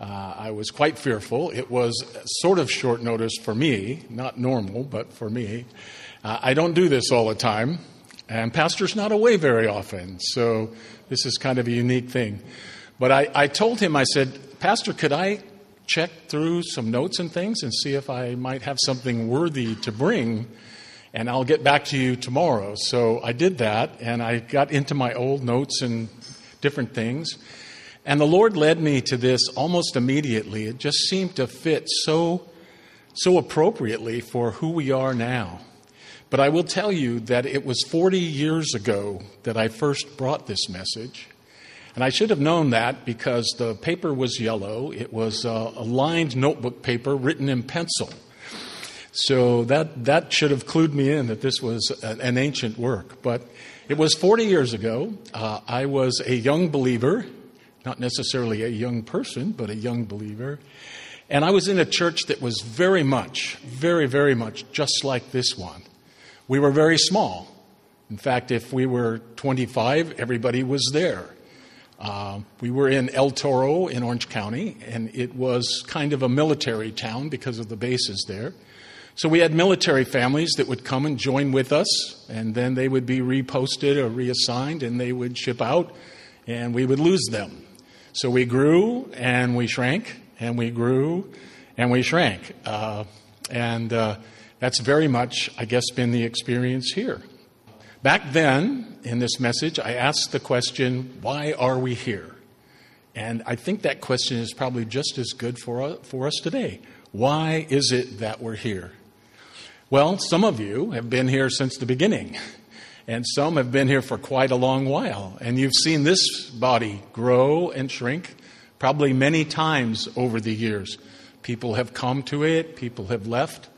uh, I was quite fearful. It was sort of short notice for me, not normal, but for me. Uh, I don't do this all the time, and Pastor's not away very often, so this is kind of a unique thing. But I, I told him, I said, Pastor, could I check through some notes and things and see if I might have something worthy to bring? and I'll get back to you tomorrow. So I did that, and I got into my old notes and different things. And the Lord led me to this almost immediately. It just seemed to fit so, so appropriately for who we are now. But I will tell you that it was 40 years ago that I first brought this message. And I should have known that because the paper was yellow. It was a lined notebook paper written in pencil. So that, that should have clued me in that this was an ancient work. But it was 40 years ago. Uh, I was a young believer, not necessarily a young person, but a young believer. And I was in a church that was very much, very, very much just like this one. We were very small. In fact, if we were 25, everybody was there. Uh, we were in El Toro in Orange County, and it was kind of a military town because of the bases there. So we had military families that would come and join with us, and then they would be reposted or reassigned, and they would ship out, and we would lose them. So we grew and we shrank, and we grew and we shrank. Uh, and uh, that's very much, I guess, been the experience here. Back then, in this message, I asked the question, why are we here? And I think that question is probably just as good for, uh, for us today. Why is it that we're here? Well, some of you have been here since the beginning, and some have been here for quite a long while. And you've seen this body grow and shrink probably many times over the years. People have come to it, people have left.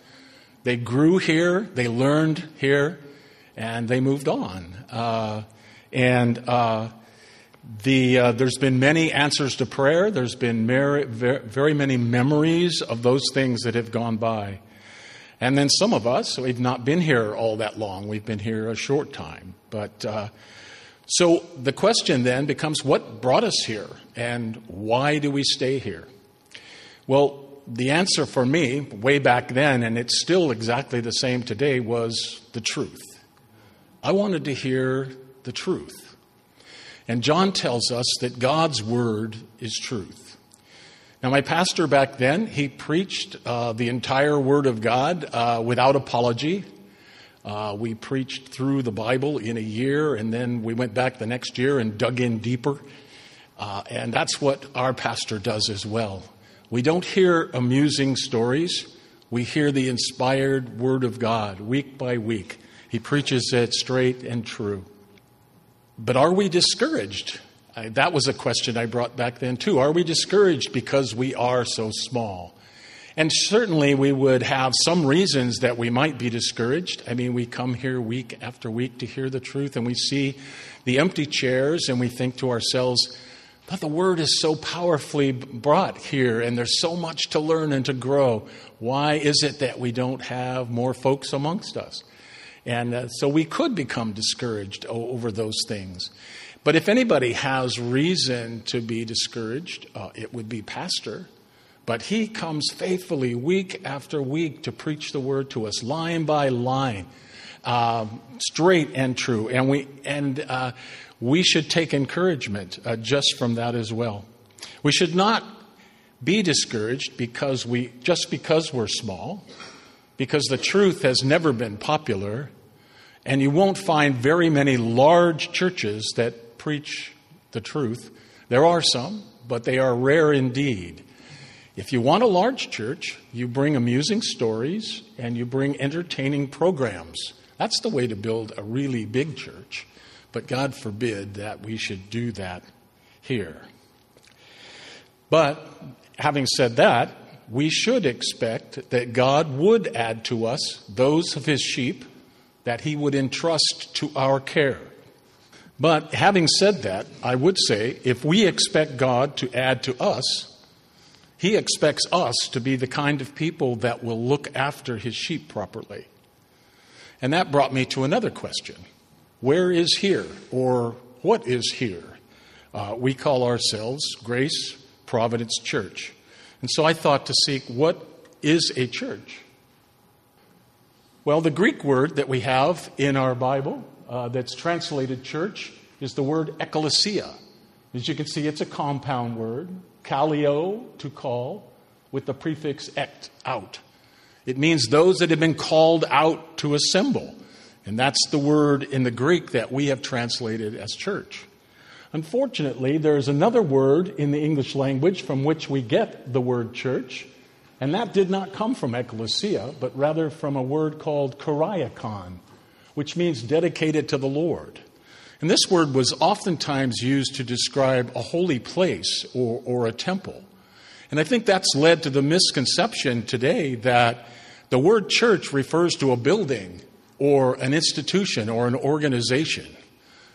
They grew here, they learned here, and they moved on. Uh, and uh, the, uh, there's been many answers to prayer. There's been very many memories of those things that have gone by. And then some of us, we've not been here all that long. We've been here a short time. But uh, so the question then becomes what brought us here and why do we stay here? Well, the answer for me, way back then, and it's still exactly the same today, was the truth. I wanted to hear the truth. And John tells us that God's word is truth. Now, my pastor back then, he preached uh, the entire Word of God uh, without apology. Uh, we preached through the Bible in a year, and then we went back the next year and dug in deeper. Uh, and that's what our pastor does as well. We don't hear amusing stories, we hear the inspired Word of God week by week. He preaches it straight and true. But are we discouraged I, that was a question I brought back then, too. Are we discouraged because we are so small? And certainly we would have some reasons that we might be discouraged. I mean, we come here week after week to hear the truth and we see the empty chairs and we think to ourselves, but the word is so powerfully brought here and there's so much to learn and to grow. Why is it that we don't have more folks amongst us? And uh, so we could become discouraged over those things. But if anybody has reason to be discouraged, uh, it would be Pastor. But he comes faithfully week after week to preach the word to us, line by line, uh, straight and true. And we, and, uh, we should take encouragement uh, just from that as well. We should not be discouraged because we, just because we're small, because the truth has never been popular, and you won't find very many large churches that preach the truth. There are some, but they are rare indeed. If you want a large church, you bring amusing stories and you bring entertaining programs. That's the way to build a really big church. But God forbid that we should do that here. But having said that, we should expect that God would add to us those of his sheep that he would entrust to our care. But having said that, I would say if we expect God to add to us, he expects us to be the kind of people that will look after his sheep properly. And that brought me to another question Where is here? Or what is here? Uh, we call ourselves Grace Providence Church. And so I thought to seek what is a church? Well, the Greek word that we have in our Bible uh, that's translated church is the word ekklesia. As you can see, it's a compound word, kaleo, to call, with the prefix ekt, out. It means those that have been called out to assemble. And that's the word in the Greek that we have translated as church. Unfortunately, there's another word in the English language from which we get the word church, and that did not come from ecclesia, but rather from a word called kuriakon, which means dedicated to the Lord. And this word was oftentimes used to describe a holy place or, or a temple. And I think that's led to the misconception today that the word church refers to a building or an institution or an organization.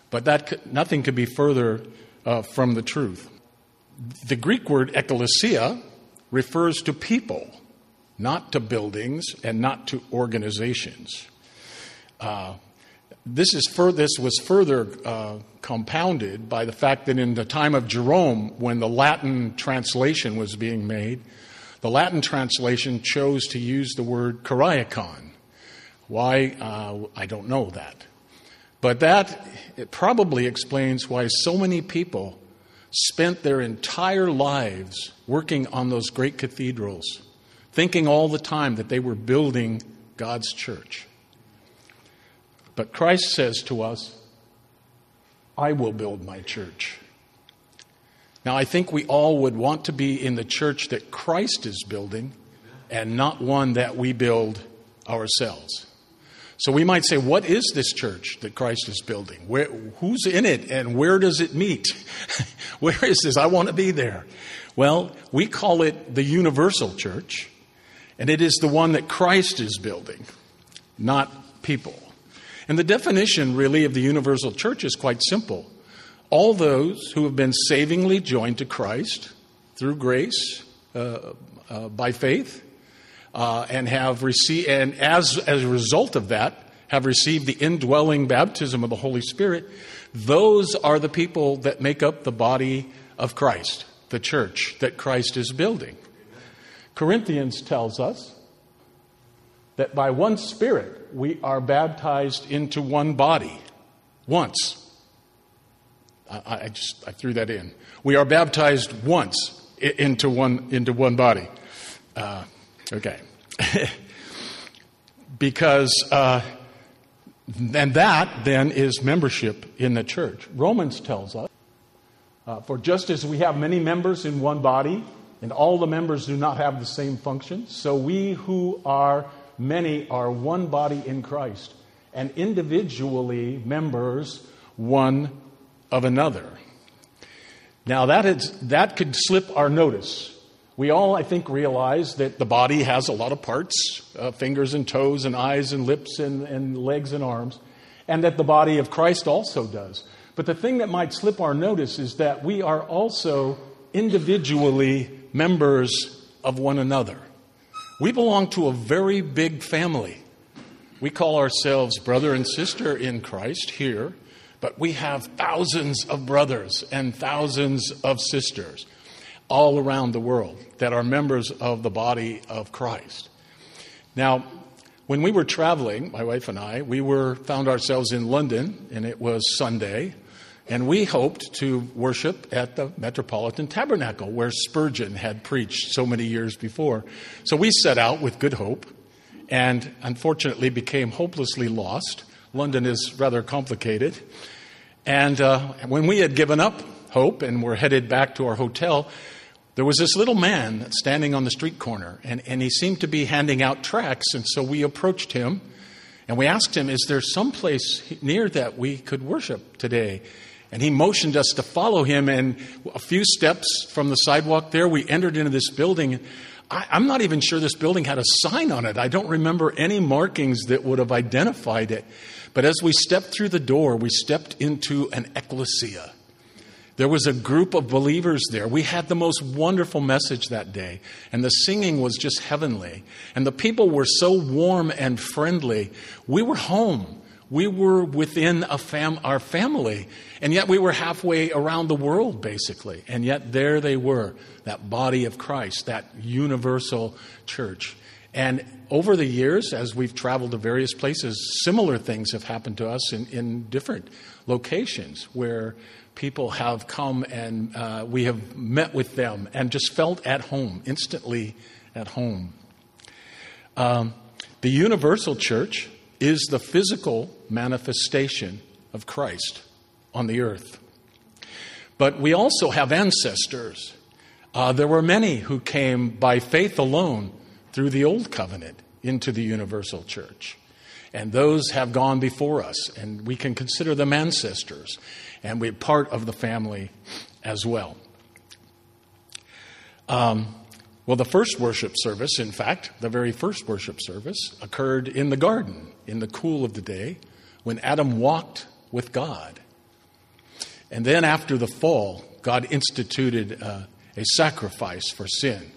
But that nothing could be further uh, from the truth. The Greek word ekklesia refers to people, not to buildings and not to organizations. Uh, this, is fur- this was further uh, compounded by the fact that in the time of Jerome, when the Latin translation was being made, the Latin translation chose to use the word kuriakon. Why? Uh, I don't know that. But that probably explains why so many people spent their entire lives working on those great cathedrals, thinking all the time that they were building God's church. But Christ says to us, I will build my church. Now, I think we all would want to be in the church that Christ is building and not one that we build ourselves. So we might say, what is this church that Christ is building? Where, who's in it and where does it meet? where is this? I want to be there. Well, we call it the universal church, and it is the one that Christ is building, not people. And the definition, really, of the universal church is quite simple. All those who have been savingly joined to Christ through grace uh, uh, by faith uh, and have received, and as, as a result of that, have received the indwelling baptism of the Holy Spirit, those are the people that make up the body of Christ, the church that Christ is building. Corinthians tells us that by one Spirit we are baptized into one body once. I, I just I threw that in. We are baptized once into one into one body. Uh, Okay. because, uh, and that then is membership in the church. Romans tells us, uh, for just as we have many members in one body, and all the members do not have the same function, so we who are many are one body in Christ, and individually members one of another. Now, that, is, that could slip our notice we all, I think, realize that the body has a lot of parts uh, fingers and toes, and eyes and lips, and, and legs and arms, and that the body of Christ also does. But the thing that might slip our notice is that we are also individually members of one another. We belong to a very big family. We call ourselves brother and sister in Christ here, but we have thousands of brothers and thousands of sisters all around the world that are members of the body of Christ. Now, when we were traveling, my wife and I, we were found ourselves in London, and it was Sunday, and we hoped to worship at the Metropolitan Tabernacle where Spurgeon had preached so many years before. So we set out with good hope, and unfortunately became hopelessly lost. London is rather complicated. And uh, when we had given up hope and were headed back to our hotel, there was this little man standing on the street corner, and, and he seemed to be handing out tracts. And so we approached him and we asked him, Is there some place near that we could worship today? And he motioned us to follow him. And a few steps from the sidewalk there, we entered into this building. I, am not even sure this building had a sign on it. I don't remember any markings that would have identified it. But as we stepped through the door, we stepped into an ecclesia. There was a group of believers there. We had the most wonderful message that day, and the singing was just heavenly. And the people were so warm and friendly. We were home. We were within fam- our family, and yet we were halfway around the world, basically. And yet there they were, that body of Christ, that universal church. And over the years, as we've traveled to various places, similar things have happened to us in, in different locations where people have come and uh, we have met with them and just felt at home, instantly at home. Um, the universal church is the physical manifestation of Christ on the earth. But we also have ancestors. Uh, there were many who came by faith alone through the Old Covenant into the universal church. And those have gone before us, and we can consider them ancestors and we're part of the family as well. Um, well, the first worship service, in fact, the very first worship service, occurred in the garden in the cool of the day when Adam walked with God. And then after the fall, God instituted uh, a sacrifice for sin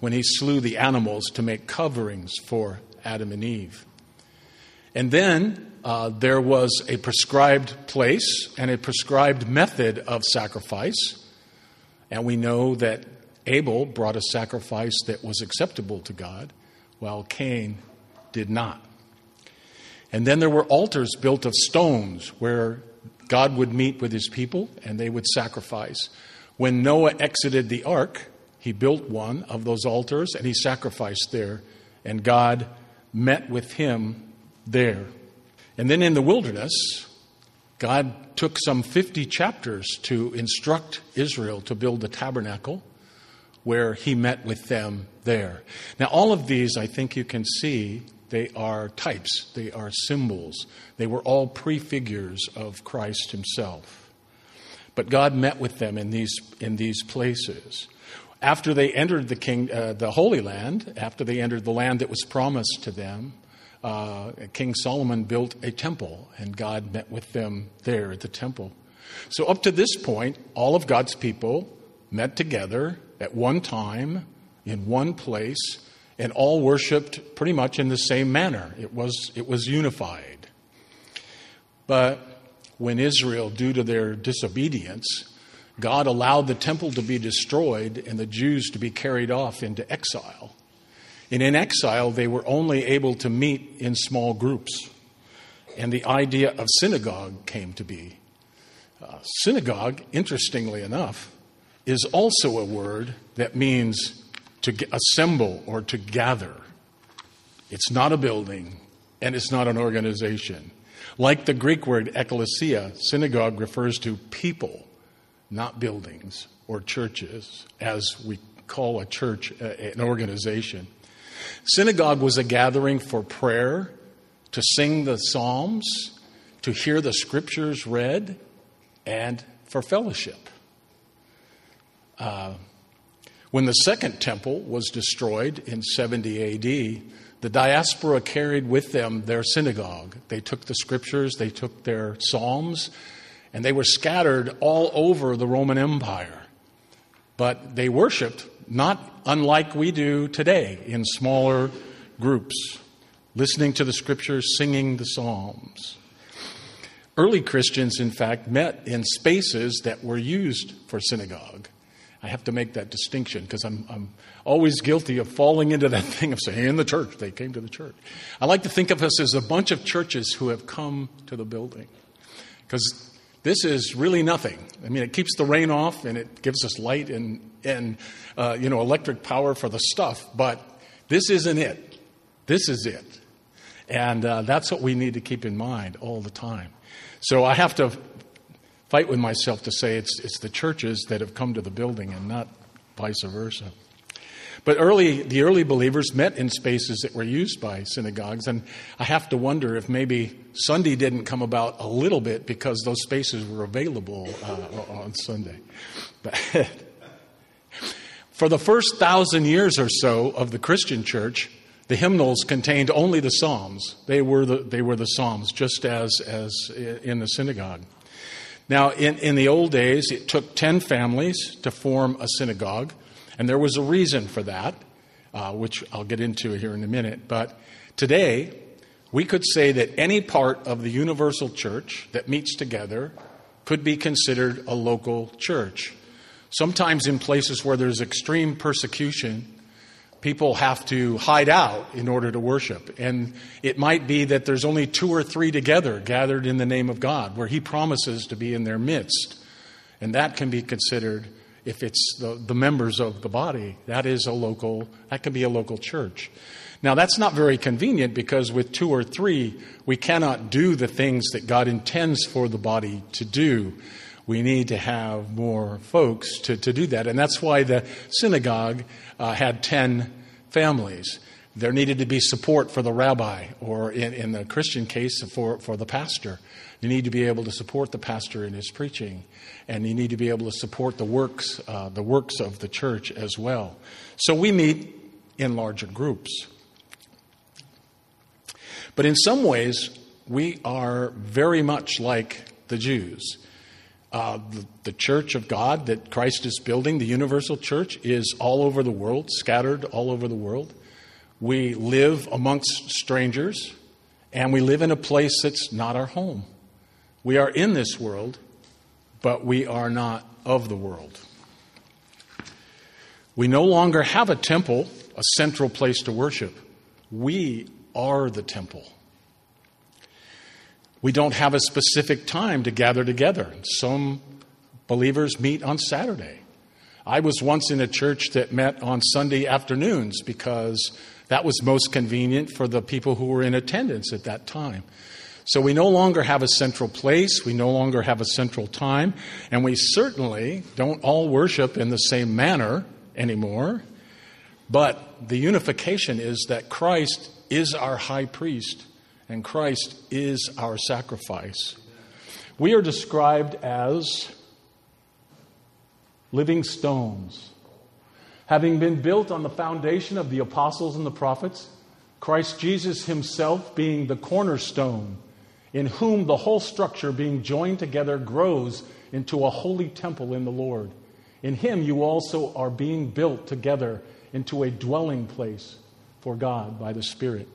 when he slew the animals to make coverings for Adam and Eve. And then uh, there was a prescribed place and a prescribed method of sacrifice. And we know that Abel brought a sacrifice that was acceptable to God, while Cain did not. And then there were altars built of stones where God would meet with his people and they would sacrifice. When Noah exited the ark, he built one of those altars and he sacrificed there, and God met with him there. And then in the wilderness, God took some 50 chapters to instruct Israel to build the tabernacle where he met with them there. Now, all of these, I think you can see, they are types, they are symbols. They were all prefigures of Christ himself. But God met with them in these, in these places. After they entered the, king, uh, the Holy Land, after they entered the land that was promised to them, uh, King Solomon built a temple, and God met with them there at the temple. So, up to this point, all of God's people met together at one time, in one place, and all worshiped pretty much in the same manner. It was, it was unified. But when Israel, due to their disobedience, God allowed the temple to be destroyed and the Jews to be carried off into exile. And in exile, they were only able to meet in small groups. And the idea of synagogue came to be. Uh, synagogue, interestingly enough, is also a word that means to assemble or to gather. It's not a building and it's not an organization. Like the Greek word ecclesia, synagogue refers to people, not buildings or churches, as we call a church an organization. Synagogue was a gathering for prayer, to sing the Psalms, to hear the scriptures read, and for fellowship. Uh, when the second temple was destroyed in 70 AD, the diaspora carried with them their synagogue. They took the scriptures, they took their psalms, and they were scattered all over the Roman Empire. But they worshiped not unlike we do today in smaller groups, listening to the scriptures, singing the Psalms. Early Christians, in fact, met in spaces that were used for synagogue. I have to make that distinction because I'm, I'm always guilty of falling into that thing of saying, in the church, they came to the church. I like to think of us as a bunch of churches who have come to the building because this is really nothing. I mean, it keeps the rain off and it gives us light and and uh, you know electric power for the stuff, but this isn't it. This is it, and uh, that's what we need to keep in mind all the time. So I have to fight with myself to say it's it's the churches that have come to the building and not vice versa. But early, the early believers met in spaces that were used by synagogues, and I have to wonder if maybe Sunday didn't come about a little bit because those spaces were available uh, on Sunday. But for the first thousand years or so of the Christian church, the hymnals contained only the Psalms. They were the, they were the Psalms, just as, as in the synagogue. Now, in, in the old days, it took 10 families to form a synagogue. And there was a reason for that, uh, which I'll get into here in a minute. But today, we could say that any part of the universal church that meets together could be considered a local church. Sometimes, in places where there's extreme persecution, people have to hide out in order to worship. And it might be that there's only two or three together gathered in the name of God, where He promises to be in their midst. And that can be considered if it's the, the members of the body, that is a local, that can be a local church. Now, that's not very convenient because with two or three, we cannot do the things that God intends for the body to do. We need to have more folks to, to do that. And that's why the synagogue uh, had 10 families. There needed to be support for the rabbi, or in, in the Christian case, for, for the pastor. You need to be able to support the pastor in his preaching, and you need to be able to support the works, uh, the works of the church as well. So we meet in larger groups. But in some ways, we are very much like the Jews. Uh, the, the, church of God that Christ is building, the universal church, is all over the world, scattered all over the world. We live amongst strangers, and we live in a place that's not our home. We are in this world, but we are not of the world. We no longer have a temple, a central place to worship. We are the temple. We don't have a specific time to gather together. Some believers meet on Saturday. I was once in a church that met on Sunday afternoons because that was most convenient for the people who were in attendance at that time. So we no longer have a central place, we no longer have a central time, and we certainly don't all worship in the same manner anymore. But the unification is that Christ is our high priest and Christ is our sacrifice. We are described as living stones. Having been built on the foundation of the apostles and the prophets, Christ Jesus himself being the cornerstone in whom the whole structure being joined together grows into a holy temple in the Lord. In him you also are being built together into a dwelling place for God by the Spirit.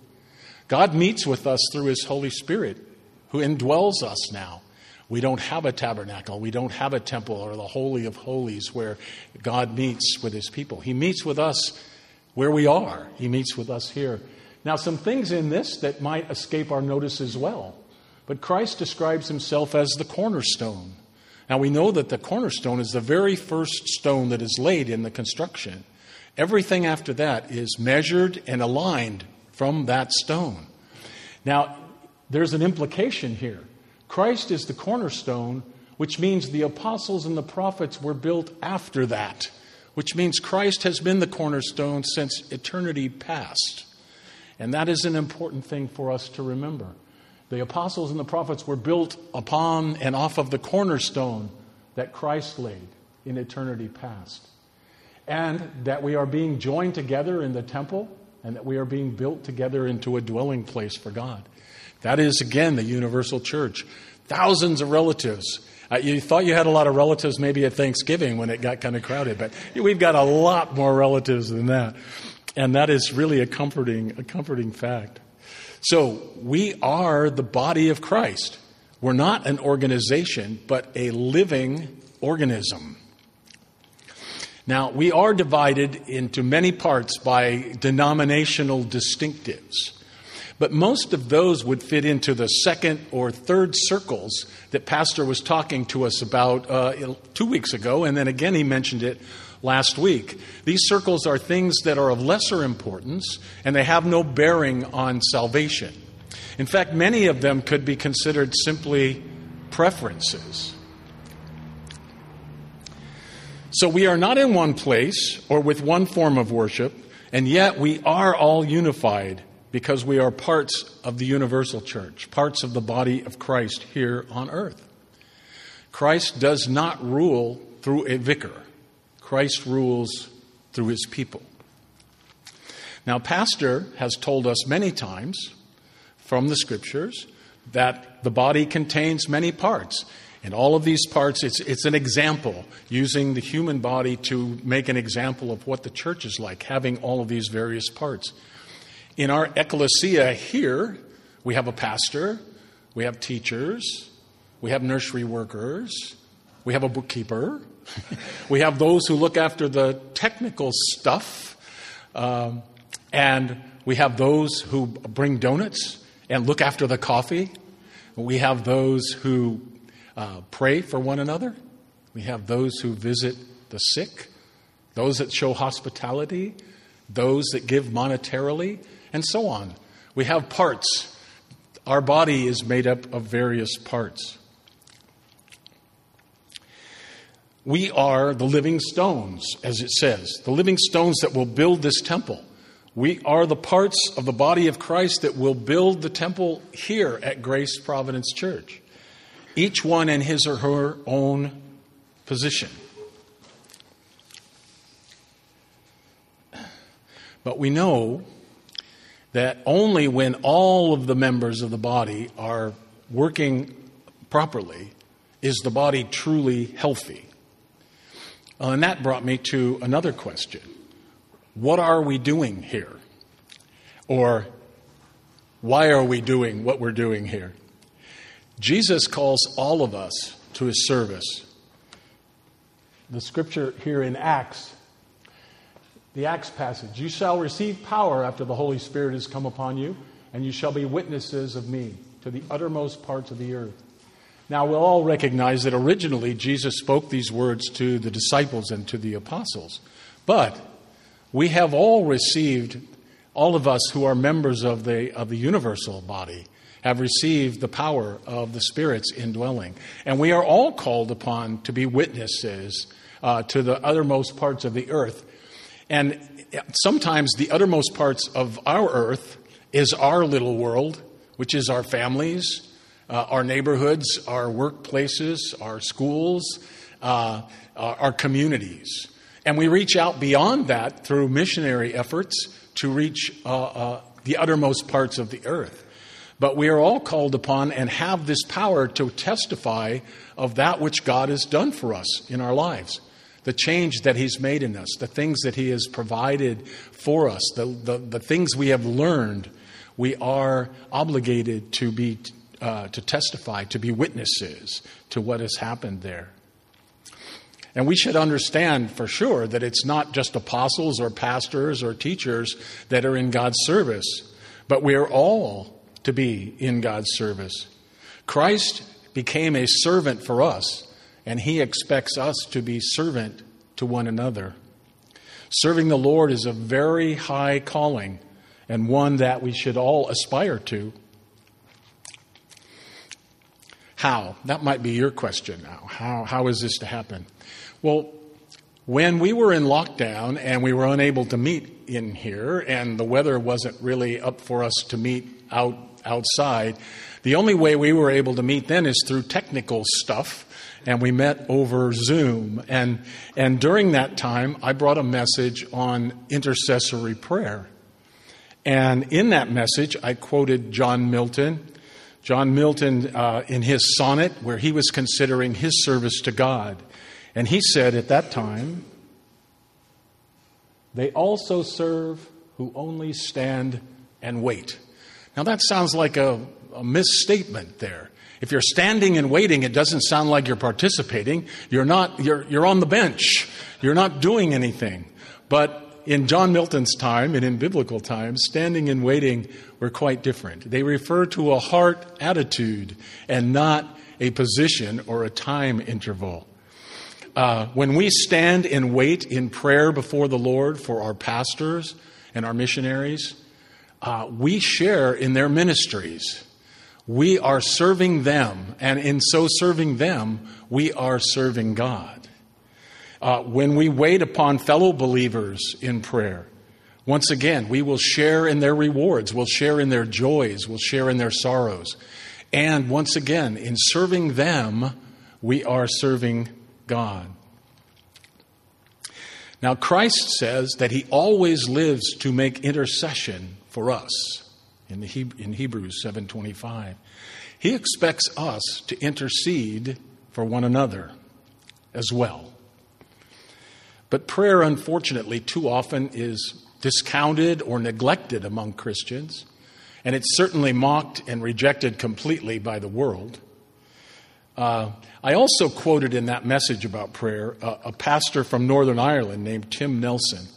God meets with us through his Holy Spirit who indwells us now. We don't have a tabernacle. We don't have a temple or the Holy of Holies where God meets with his people. He meets with us where we are, he meets with us here. Now, some things in this that might escape our notice as well. But Christ describes himself as the cornerstone. Now we know that the cornerstone is the very first stone that is laid in the construction. Everything after that is measured and aligned from that stone. Now, there's an implication here. Christ is the cornerstone, which means the apostles and the prophets were built after that, which means Christ has been the cornerstone since eternity past. And that is an important thing for us to remember. The apostles and the prophets were built upon and off of the cornerstone that Christ laid in eternity past. And that we are being joined together in the temple and that we are being built together into a dwelling place for God. That is, again, the universal church. Thousands of relatives. Uh, you thought you had a lot of relatives maybe at Thanksgiving when it got kind of crowded, but we've got a lot more relatives than that. And that is really a comforting, a comforting fact. So we are the body of Christ. We're not an organization, but a living organism. Now, we are divided into many parts by denominational distinctives. But most of those would fit into the second or third circles that Pastor was talking to us about uh, two weeks ago, and then again he mentioned it last week. These circles are things that are of lesser importance and they have no bearing on salvation. In fact, many of them could be considered simply preferences. So we are not in one place or with one form of worship, and yet we are all unified because we are parts of the universal church, parts of the body of Christ here on earth. Christ does not rule through a vicar, Christ rules through his people. Now, Pastor has told us many times from the scriptures that the body contains many parts. And all of these parts, it's, it's an example, using the human body to make an example of what the church is like, having all of these various parts. In our ecclesia here, we have a pastor, we have teachers, we have nursery workers, we have a bookkeeper, we have those who look after the technical stuff, um, and we have those who bring donuts and look after the coffee. We have those who uh, pray for one another. We have those who visit the sick, those that show hospitality, those that give monetarily, and so on. We have parts. Our body is made up of various parts. We are the living stones, as it says, the living stones that will build this temple. We are the parts of the body of Christ that will build the temple here at Grace Providence Church, each one in his or her own position. But we know that only when all of the members of the body are working properly is the body truly healthy. Uh, and that brought me to another question What are we doing here? Or why are we doing what we're doing here? Jesus calls all of us to his service. The scripture here in Acts the Acts passage. You shall receive power after the Holy Spirit has come upon you, and you shall be witnesses of me to the uttermost parts of the earth. Now, we'll all recognize that originally Jesus spoke these words to the disciples and to the apostles. But we have all received, all of us who are members of the, of the universal body, have received the power of the Spirit's indwelling. And we are all called upon to be witnesses uh, to the uttermost parts of the earth and sometimes the uttermost parts of our earth is our little world, which is our families, uh, our neighborhoods, our workplaces, our schools, uh, our communities. And we reach out beyond that through missionary efforts to reach uh, uh, the uttermost parts of the earth. But we are all called upon and have this power to testify of that which God has done for us in our lives the change that He's made in us, the things that He has provided for us, the, the, the things we have learned, we are obligated to be uh, to testify, to be witnesses to what has happened there. And we should understand for sure that it's not just apostles or pastors or teachers that are in God's service, but we are all to be in God's service. Christ became a servant for us and He expects us to be servant to one another. Serving the Lord is a very high calling and one that we should all aspire to. How? That might be your question now. How, how is this to happen? Well, when we were in lockdown and we were unable to meet in here, and the weather wasn't really up for us to meet out outside, the only way we were able to meet then is through technical stuff and we met over Zoom. And, and during that time, I brought a message on intercessory prayer. And in that message, I quoted John Milton. John Milton, uh, in his sonnet, where he was considering his service to God. And he said at that time, They also serve who only stand and wait. Now that sounds like a, a misstatement there. If you're standing and waiting, it doesn't sound like you're participating. You're not, you're, you're on the bench. You're not doing anything. But in John Milton's time and in biblical times, standing and waiting were quite different. They refer to a heart attitude and not a position or a time interval. Uh, when we stand and wait in prayer before the Lord for our pastors and our missionaries, uh, we share in their ministries we are serving them, and in so serving them, we are serving God. Uh, when we wait upon fellow believers in prayer, once again, we will share in their rewards, we'll share in their joys, we'll share in their sorrows. And once again, in serving them, we are serving God. Now, Christ says that he always lives to make intercession for us in, the he- in Hebrews 7.25. He expects us to intercede for one another as well. But prayer, unfortunately, too often is discounted or neglected among Christians, and it's certainly mocked and rejected completely by the world. Uh, I also quoted in that message about prayer a, a pastor from Northern Ireland named Tim Nelson.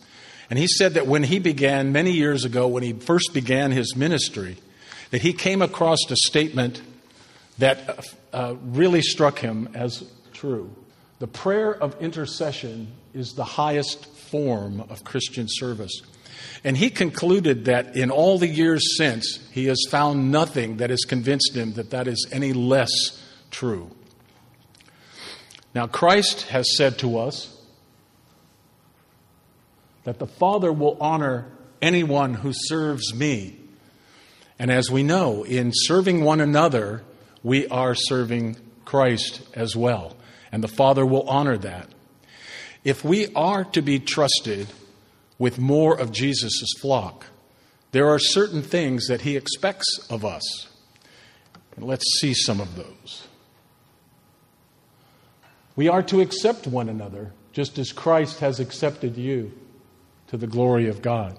And he said that when he began, many years ago, when he first began his ministry, that he came across a statement that uh, really struck him as true. The prayer of intercession is the highest form of Christian service. And he concluded that in all the years since, he has found nothing that has convinced him that that is any less true. Now, Christ has said to us that the Father will honor anyone who serves me. And as we know, in serving one another, we are serving Christ as well. And the Father will honor that. If we are to be trusted with more of Jesus' flock, there are certain things that He expects of us. And let's see some of those. We are to accept one another just as Christ has accepted you to the glory of God.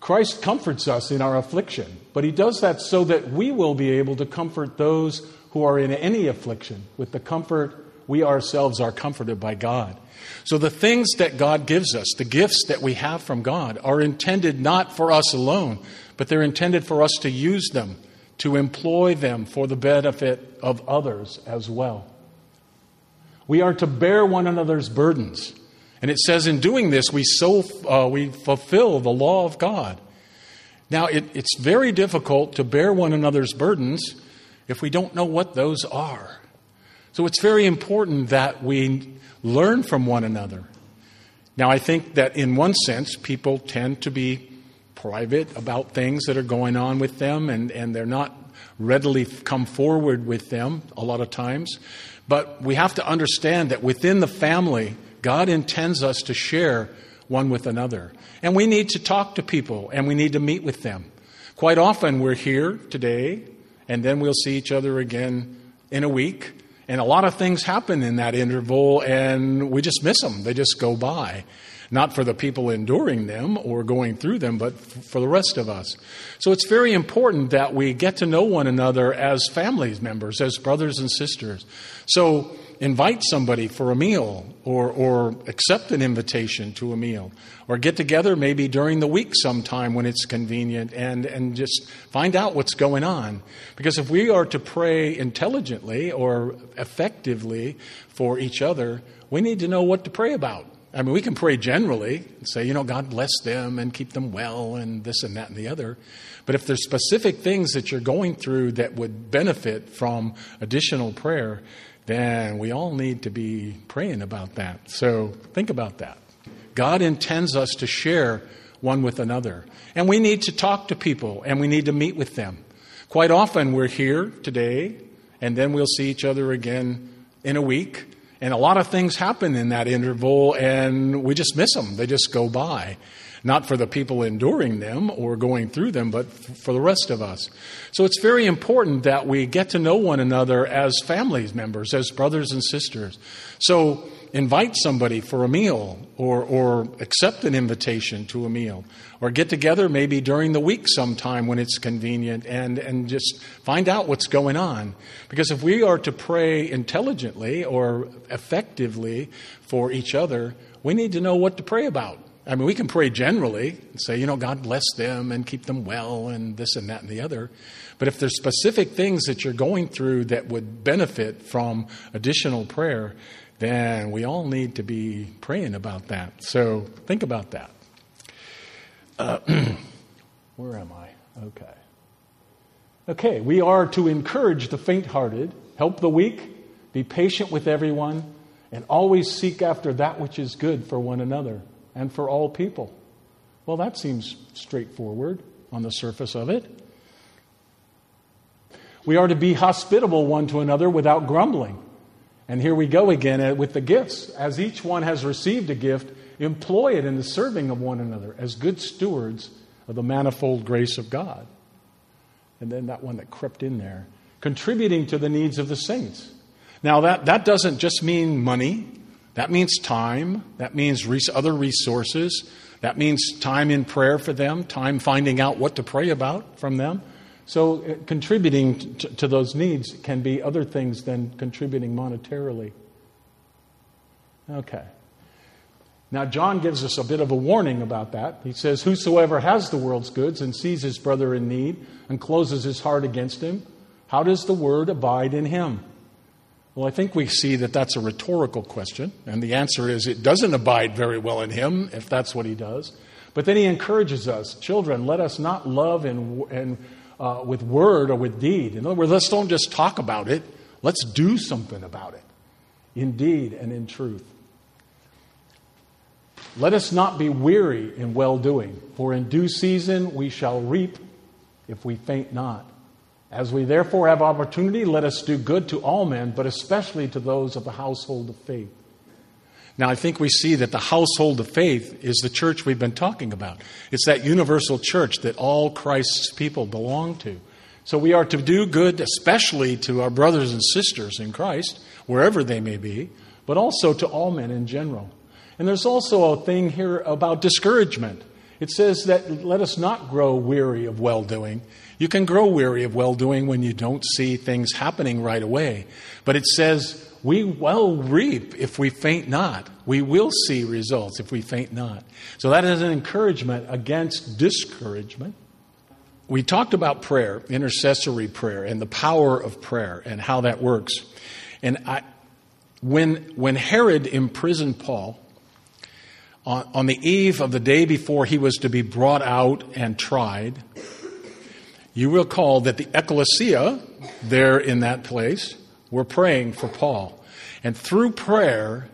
Christ comforts us in our affliction, but he does that so that we will be able to comfort those who are in any affliction with the comfort we ourselves are comforted by God. So the things that God gives us, the gifts that we have from God, are intended not for us alone, but they're intended for us to use them to employ them for the benefit of others as well. We are to bear one another's burdens. And it says in doing this, we, so, uh, we fulfill the law of God. Now, it, it's very difficult to bear one another's burdens if we don't know what those are. So it's very important that we learn from one another. Now, I think that in one sense, people tend to be private about things that are going on with them, and, and they're not readily come forward with them a lot of times. But we have to understand that within the family, God intends us to share one with another. And we need to talk to people and we need to meet with them. Quite often, we're here today, and then we'll see each other again in a week. And a lot of things happen in that interval, and we just miss them. They just go by not for the people enduring them or going through them, but for the rest of us. So it's very important that we get to know one another as family members, as brothers and sisters. So invite somebody for a meal or, or accept an invitation to a meal or get together maybe during the week sometime when it's convenient and, and just find out what's going on. Because if we are to pray intelligently or effectively for each other, we need to know what to pray about. I mean, we can pray generally and say, you know, God bless them and keep them well and this and that and the other. But if there's specific things that you're going through that would benefit from additional prayer, then we all need to be praying about that. So think about that. God intends us to share one with another. And we need to talk to people and we need to meet with them. Quite often we're here today and then we'll see each other again in a week and a lot of things happen in that interval, and we just miss them. They just go by. Not for the people enduring them or going through them, but for the rest of us. So it's very important that we get to know one another as family members, as brothers and sisters. So invite somebody for a meal or, or accept an invitation to a meal or get together maybe during the week sometime when it's convenient and, and just find out what's going on. Because if we are to pray intelligently or effectively for each other, we need to know what to pray about. I mean, we can pray generally and say, you know, God bless them and keep them well and this and that and the other. But if there's specific things that you're going through that would benefit from additional prayer, then we all need to be praying about that. So think about that. Uh, where am I? Okay. Okay, we are to encourage the faint hearted, help the weak, be patient with everyone, and always seek after that which is good for one another and for all people. Well, that seems straightforward on the surface of it. We are to be hospitable one to another without grumbling. And here we go again uh, with the gifts. As each one has received a gift, employ it in the serving of one another as good stewards of the manifold grace of God. And then that one that crept in there, contributing to the needs of the saints. Now, that, that doesn't just mean money, that means time, that means res- other resources, that means time in prayer for them, time finding out what to pray about from them. So, uh, contributing to, to those needs can be other things than contributing monetarily. Okay. Now, John gives us a bit of a warning about that. He says, Whosoever has the world's goods and sees his brother in need and closes his heart against him, how does the word abide in him? Well, I think we see that that's a rhetorical question, and the answer is it doesn't abide very well in him if that's what he does. But then he encourages us, children, let us not love in, in, uh, with word or with deed. In other words, let's don't just talk about it, let's do something about it, in deed and in truth. Let us not be weary in well doing, for in due season we shall reap if we faint not. As we therefore have opportunity, let us do good to all men, but especially to those of the household of faith. Now, I think we see that the household of faith is the church we've been talking about. It's that universal church that all Christ's people belong to. So we are to do good, especially to our brothers and sisters in Christ, wherever they may be, but also to all men in general. And there's also a thing here about discouragement. It says that let us not grow weary of well doing. You can grow weary of well doing when you don't see things happening right away. But it says, we will reap if we faint not. We will see results if we faint not. So that is an encouragement against discouragement. We talked about prayer, intercessory prayer, and the power of prayer and how that works. And I, when, when Herod imprisoned Paul, on, on the eve of the day before he was to be brought out and tried, you recall that the ecclesia there in that place were praying for Paul. And through prayer,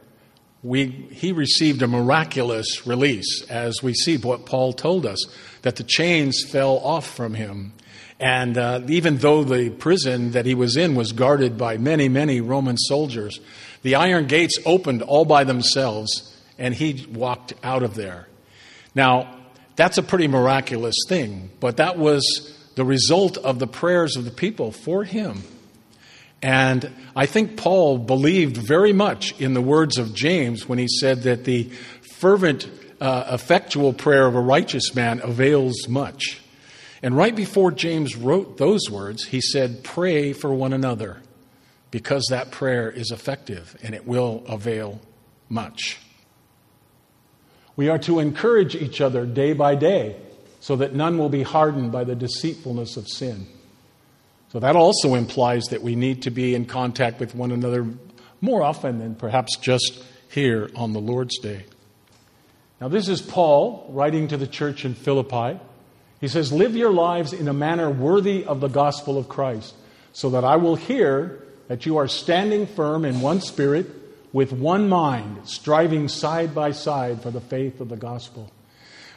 we, he received a miraculous release, as we see what Paul told us, that the chains fell off from him. And uh, even though the prison that he was in was guarded by many, many Roman soldiers, the iron gates opened all by themselves, and he walked out of there. Now, that's a pretty miraculous thing, but that was the result of the prayers of the people for him. And I think Paul believed very much in the words of James when he said that the fervent, uh, effectual prayer of a righteous man avails much. And right before James wrote those words, he said, Pray for one another, because that prayer is effective and it will avail much. We are to encourage each other day by day so that none will be hardened by the deceitfulness of sin. So that also implies that we need to be in contact with one another more often than perhaps just here on the Lord's Day. Now, this is Paul writing to the church in Philippi. He says, Live your lives in a manner worthy of the gospel of Christ, so that I will hear that you are standing firm in one spirit, with one mind, striving side by side for the faith of the gospel.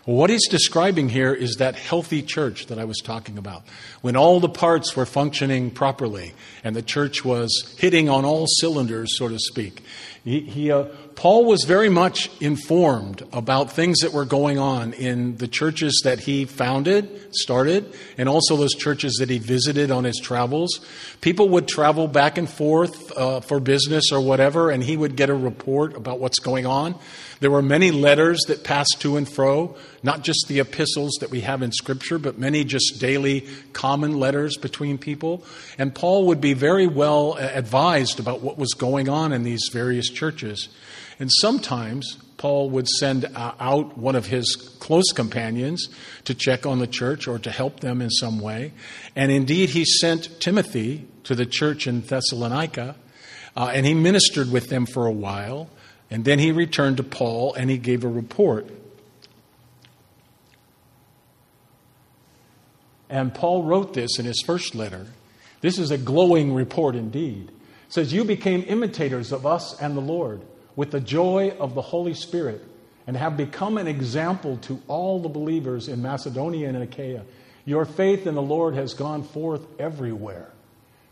What he's describing here is that healthy church that I was talking about. When all the parts were functioning properly and the church was hitting on all cylinders, so to speak. He, he, uh, Paul was very much informed about things that were going on in the churches that he founded, started, and also those churches that he visited on his travels. People would travel back and forth uh, for business or whatever, and he would get a report about what's going on. There were many letters that passed to and fro, not just the epistles that we have in Scripture, but many just daily common letters between people. And Paul would be very well advised about what was going on in these various churches. And sometimes Paul would send out one of his close companions to check on the church or to help them in some way. And indeed, he sent Timothy to the church in Thessalonica, uh, and he ministered with them for a while. And then he returned to Paul and he gave a report. And Paul wrote this in his first letter. This is a glowing report indeed. says, You became imitators of us and the Lord with the joy of the Holy Spirit and have become an example to all the believers in Macedonia and Achaia. Your faith in the Lord has gone forth everywhere.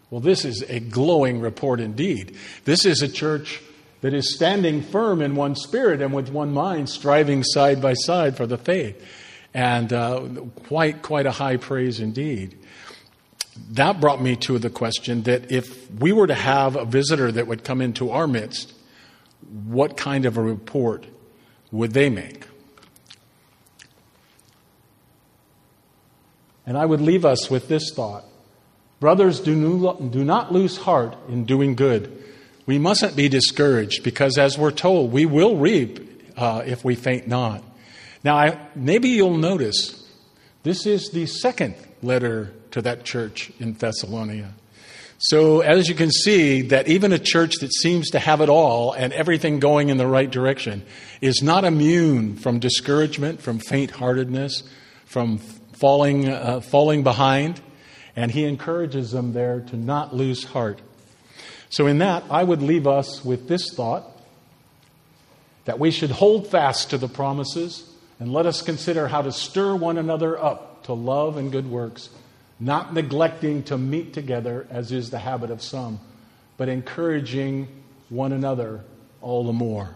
Well, this is a glowing report indeed. This is a church that is standing firm in one spirit and with one mind, striving side by side for the faith. And uh, quite, quite a high praise indeed. That brought me to the question that if we were to have a visitor that would come into our midst, what kind of a report would they make? And I would leave us with this thought Brothers, do not lose heart in doing good. We mustn't be discouraged because, as we're told, we will reap uh, if we faint not. Now, I, maybe you'll notice this is the second letter to that church in Thessalonica. So, as you can see, that even a church that seems to have it all and everything going in the right direction is not immune from discouragement, from faint heartedness, from falling, uh, falling behind. And he encourages them there to not lose heart. So, in that, I would leave us with this thought that we should hold fast to the promises and let us consider how to stir one another up to love and good works not neglecting to meet together, as is the habit of some, but encouraging one another all the more.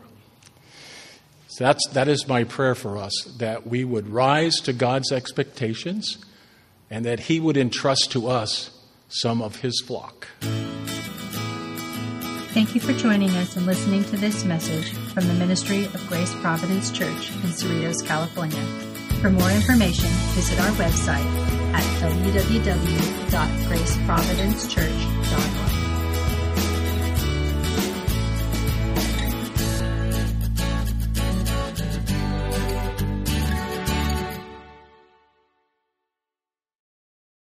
So that's, that is my prayer for us that we would rise to God's expectations and that He would entrust to us some of His flock. Thank you for joining us and listening to this message from the Ministry of Grace Providence Church in Cerritos, California. For more information, visit our website at www.graceprovidencechurch.org.